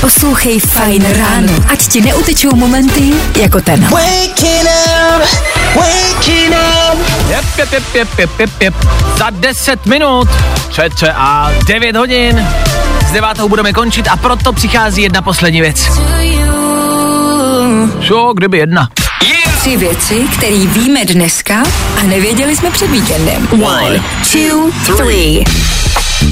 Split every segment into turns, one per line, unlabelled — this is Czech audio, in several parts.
Poslouchej Fajn ráno, ať ti neutečou momenty jako ten.
Waking up, waking up.
Jep, jep, jep, jep, jep, jep, jep. Za 10 minut, čeče a 9 hodin. S devátou budeme končit a proto přichází jedna poslední věc. Co, kdyby jedna?
Tři věci, které víme dneska a nevěděli jsme před víkendem. One, two, three.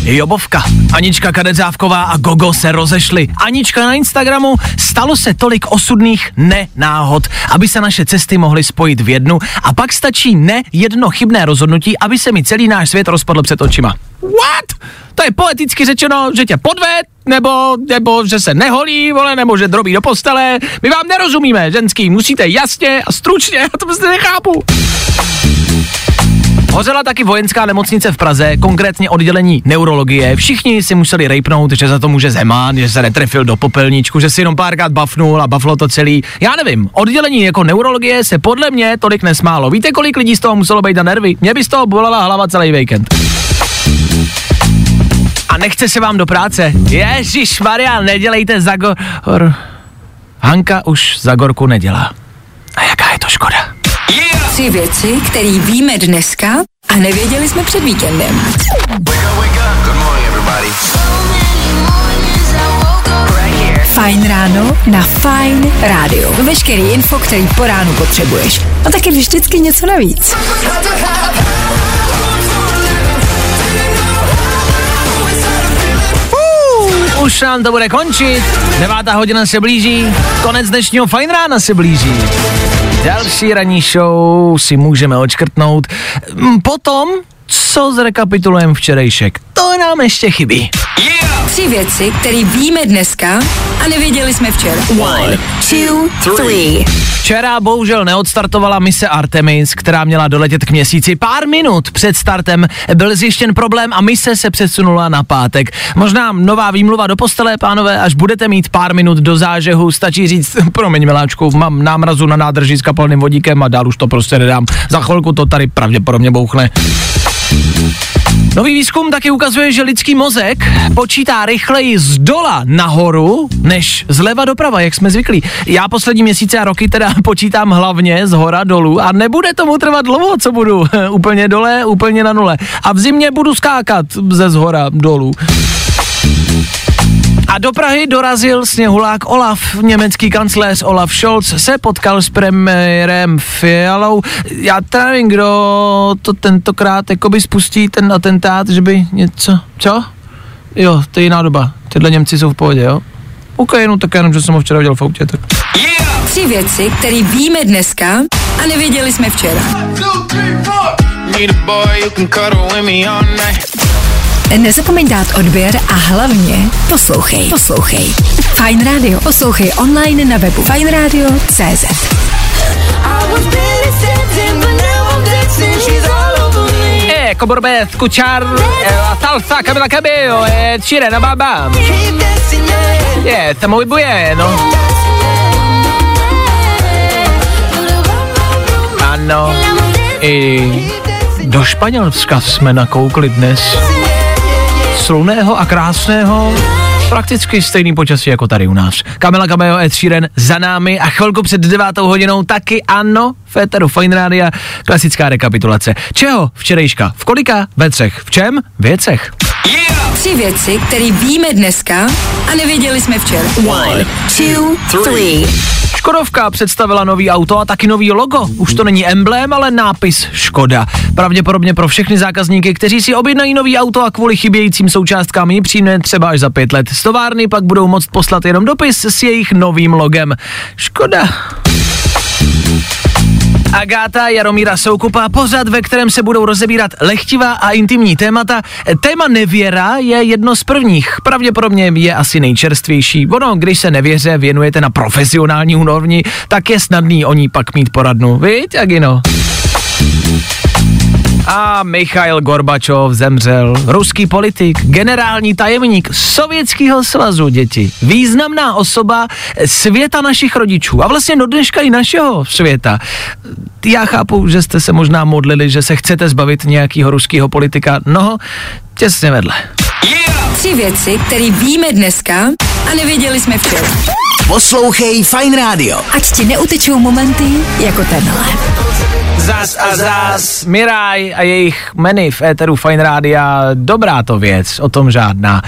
Jobovka, Anička Kadecávková a Gogo se rozešly. Anička na Instagramu, stalo se tolik osudných nenáhod, aby se naše cesty mohly spojit v jednu a pak stačí ne jedno chybné rozhodnutí, aby se mi celý náš svět rozpadl před očima. What? To je poeticky řečeno, že tě podved, nebo, nebo že se neholí, vole, nebo že drobí do postele. My vám nerozumíme, ženský, musíte jasně a stručně, já to prostě nechápu. Hořela taky vojenská nemocnice v Praze, konkrétně oddělení neurologie. Všichni si museli rejpnout, že za to může Zeman, že se netrefil do popelníčku, že si jenom párkrát bafnul a baflo to celý. Já nevím, oddělení jako neurologie se podle mě tolik nesmálo. Víte, kolik lidí z toho muselo být na nervy? Mě by z toho bolela hlava celý víkend. A nechce se vám do práce. Ježíš Maria, nedělejte Zagor... Hanka už Zagorku nedělá. A jaká je to škoda?
Tři věci, které víme dneska a nevěděli jsme před víkendem. Fajn ráno na Fajn rádiu. Veškerý info, který po ránu potřebuješ. A taky vždycky něco navíc.
Už nám to bude končit, devátá hodina se blíží, konec dnešního fajn rána se blíží. Další ranní show si můžeme odškrtnout. Mm, Potom, co zrekapitulujeme včerejšek, to nám ještě chybí.
Tři věci, které víme dneska a nevěděli jsme včera. One, two, three.
Včera bohužel neodstartovala mise Artemis, která měla doletět k měsíci. Pár minut před startem byl zjištěn problém a mise se přesunula na pátek. Možná nová výmluva do postele, pánové, až budete mít pár minut do zážehu, stačí říct, promiň miláčku, mám námrazu na nádrži s kapalným vodíkem a dál už to prostě nedám. Za chvilku to tady pravděpodobně bouchne. Nový výzkum taky ukazuje, že lidský mozek počítá rychleji z dola nahoru, než zleva doprava, jak jsme zvyklí. Já poslední měsíce a roky teda počítám hlavně z hora dolů a nebude tomu trvat dlouho, co budu úplně dole, úplně na nule. A v zimě budu skákat ze zhora dolů. A do Prahy dorazil sněhulák Olaf. Německý kancléř Olaf Scholz se potkal s premiérem Fialou. Já teda nevím, kdo to tentokrát jakoby spustí ten atentát, že by něco... Co? Jo, to je jiná doba. Tyhle Němci jsou v pohodě, jo? OK, no tak jenom, že jsem ho včera viděl v autě, tak...
Tři věci, které víme dneska a nevěděli jsme včera.
Need a boy
Nezapomeň dát odběr a hlavně poslouchej. Poslouchej. Fajn Radio. Poslouchej online na webu fajnradio.cz
Eh, Coborbet, Kučar, eh, Salsa, Camila Cabello, eh, Cirena Baba. Je, to muy bueno. Ano, i do Španělska jsme nakoukli dnes. Sluného a krásného, prakticky stejný počasí jako tady u nás. Kamila Cabello, Ed Sheeran za námi a chvilku před devátou hodinou taky ano, Féteru Fine Rádia, klasická rekapitulace. Čeho včerejška? V kolika? Ve třech. V čem? Věcech.
Tři věci, které víme dneska a nevěděli jsme včera. One, two, three.
Škodovka představila nový auto a taky nový logo. Už to není emblém, ale nápis Škoda. Pravděpodobně pro všechny zákazníky, kteří si objednají nový auto a kvůli chybějícím součástkám ji přijme třeba až za pět let. Z továrny pak budou moct poslat jenom dopis s jejich novým logem. Škoda. Agáta Jaromíra Soukupa, pořad, ve kterém se budou rozebírat lehtivá a intimní témata. Téma nevěra je jedno z prvních, pravděpodobně je asi nejčerstvější. Ono, když se nevěře věnujete na profesionální úrovni, tak je snadný o ní pak mít poradnu. Víte, jak jino? A Michail Gorbačov zemřel, ruský politik, generální tajemník Sovětského svazu, děti. Významná osoba světa našich rodičů a vlastně do dneška i našeho světa. Já chápu, že jste se možná modlili, že se chcete zbavit nějakého ruského politika, no, těsně vedle.
Yeah!
Tři věci, které víme dneska a nevěděli jsme včera.
Poslouchej Fine Radio.
Ať ti neutečou momenty jako tenhle.
Zas a zas, Miraj a jejich meny v éteru Fine Rádia, dobrá to věc, o tom žádná.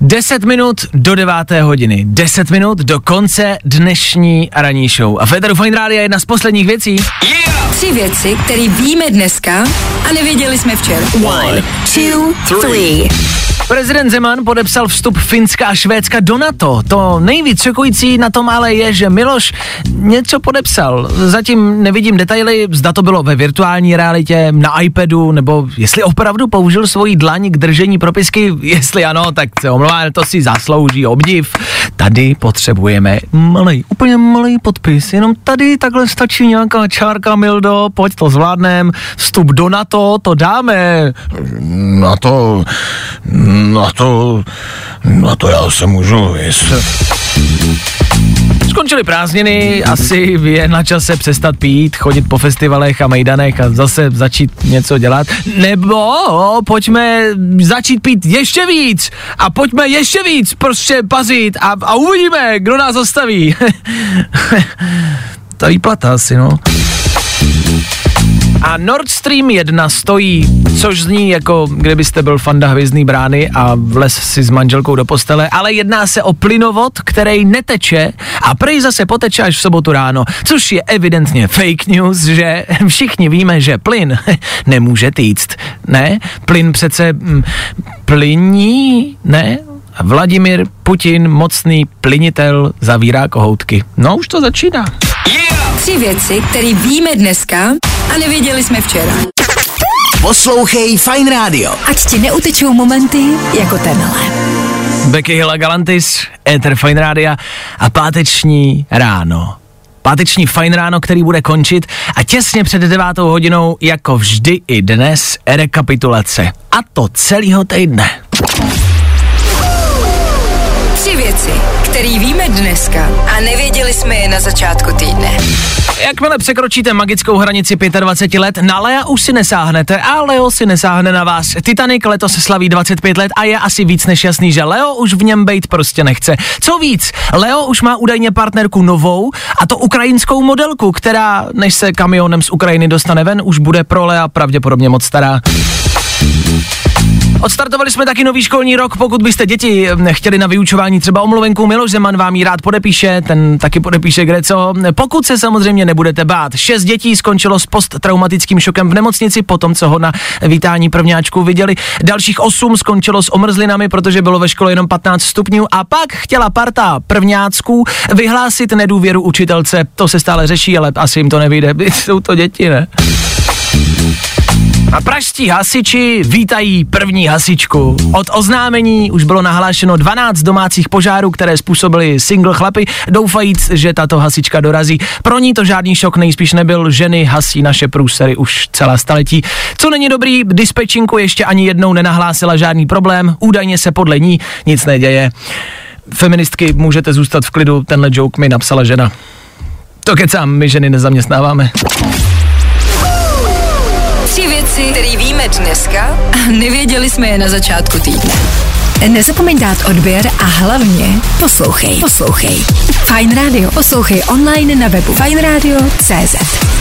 10 minut do 9. hodiny, 10 minut do konce dnešní ranní show. A v éteru Fine Rádia je jedna z posledních věcí.
Yeah!
Tři věci, které víme dneska a nevěděli jsme včera. One, two, three.
Prezident Zeman podepsal vstup Finska a Švédska do NATO. To nejvíc šokující na tom ale je, že Miloš něco podepsal. Zatím nevidím detaily, zda to bylo ve virtuální realitě, na iPadu, nebo jestli opravdu použil svoji dlaň k držení propisky. Jestli ano, tak se omlouvám, to si zaslouží obdiv. Tady potřebujeme malý, úplně malý podpis. Jenom tady takhle stačí nějaká čárka, Mildo, pojď to zvládnem. Vstup do NATO, to dáme.
Na to, na to, na to já se můžu jist.
Skončily prázdniny, asi je na čase přestat pít, chodit po festivalech a mejdanech a zase začít něco dělat. Nebo pojďme začít pít ještě víc a pojďme ještě víc prostě pazit a, a uvidíme, kdo nás zastaví. Ta výplata asi, no. A Nord Stream 1 stojí, což zní jako kdybyste byl fanda hvězdný brány a vles si s manželkou do postele, ale jedná se o plynovod, který neteče a prej zase poteče až v sobotu ráno, což je evidentně fake news, že všichni víme, že plyn nemůže týct. Ne? Plyn přece mm, plyní, ne? Vladimir Putin, mocný plynitel, zavírá kohoutky. No už to začíná.
Yeah!
Tři věci, které víme dneska a nevěděli jsme včera.
Poslouchej Fine Radio.
Ať ti neutečou momenty jako tenhle.
Becky Hill a Galantis, Ether Fine Rádia a páteční ráno. Páteční fajn ráno, který bude končit a těsně před devátou hodinou, jako vždy i dnes, rekapitulace. A to celého týdne.
Tři věci, které víme dneska a nevěděli jsme je na začátku týdne.
Jakmile překročíte magickou hranici 25 let, na Lea už si nesáhnete a Leo si nesáhne na vás. Titanic letos slaví 25 let a je asi víc než jasný, že Leo už v něm bejt prostě nechce. Co víc, Leo už má údajně partnerku novou a to ukrajinskou modelku, která, než se kamionem z Ukrajiny dostane ven, už bude pro Lea pravděpodobně moc stará. Odstartovali jsme taky nový školní rok, pokud byste děti eh, chtěli na vyučování třeba omluvenku, Miloš Zeman vám ji rád podepíše, ten taky podepíše kde co. Pokud se samozřejmě nebudete bát. Šest dětí skončilo s posttraumatickým šokem v nemocnici, potom co ho na vítání prvňáčku viděli. Dalších osm skončilo s omrzlinami, protože bylo ve škole jenom 15 stupňů a pak chtěla parta prvňácků vyhlásit nedůvěru učitelce. To se stále řeší, ale asi jim to nevyjde. Jsou to děti, ne? A pražští hasiči vítají první hasičku. Od oznámení už bylo nahlášeno 12 domácích požárů, které způsobily single chlapy, doufajíc, že tato hasička dorazí. Pro ní to žádný šok nejspíš nebyl, ženy hasí naše průsery už celá staletí. Co není dobrý, dispečinku ještě ani jednou nenahlásila žádný problém, údajně se podle ní nic neděje. Feministky, můžete zůstat v klidu, tenhle joke mi napsala žena. To kecám, my ženy nezaměstnáváme.
Věci, které víme dneska a nevěděli jsme je na začátku týdne. Nezapomeň dát odběr a hlavně poslouchej. Poslouchej. Fine Radio. Poslouchej online na webu fajnradio.cz.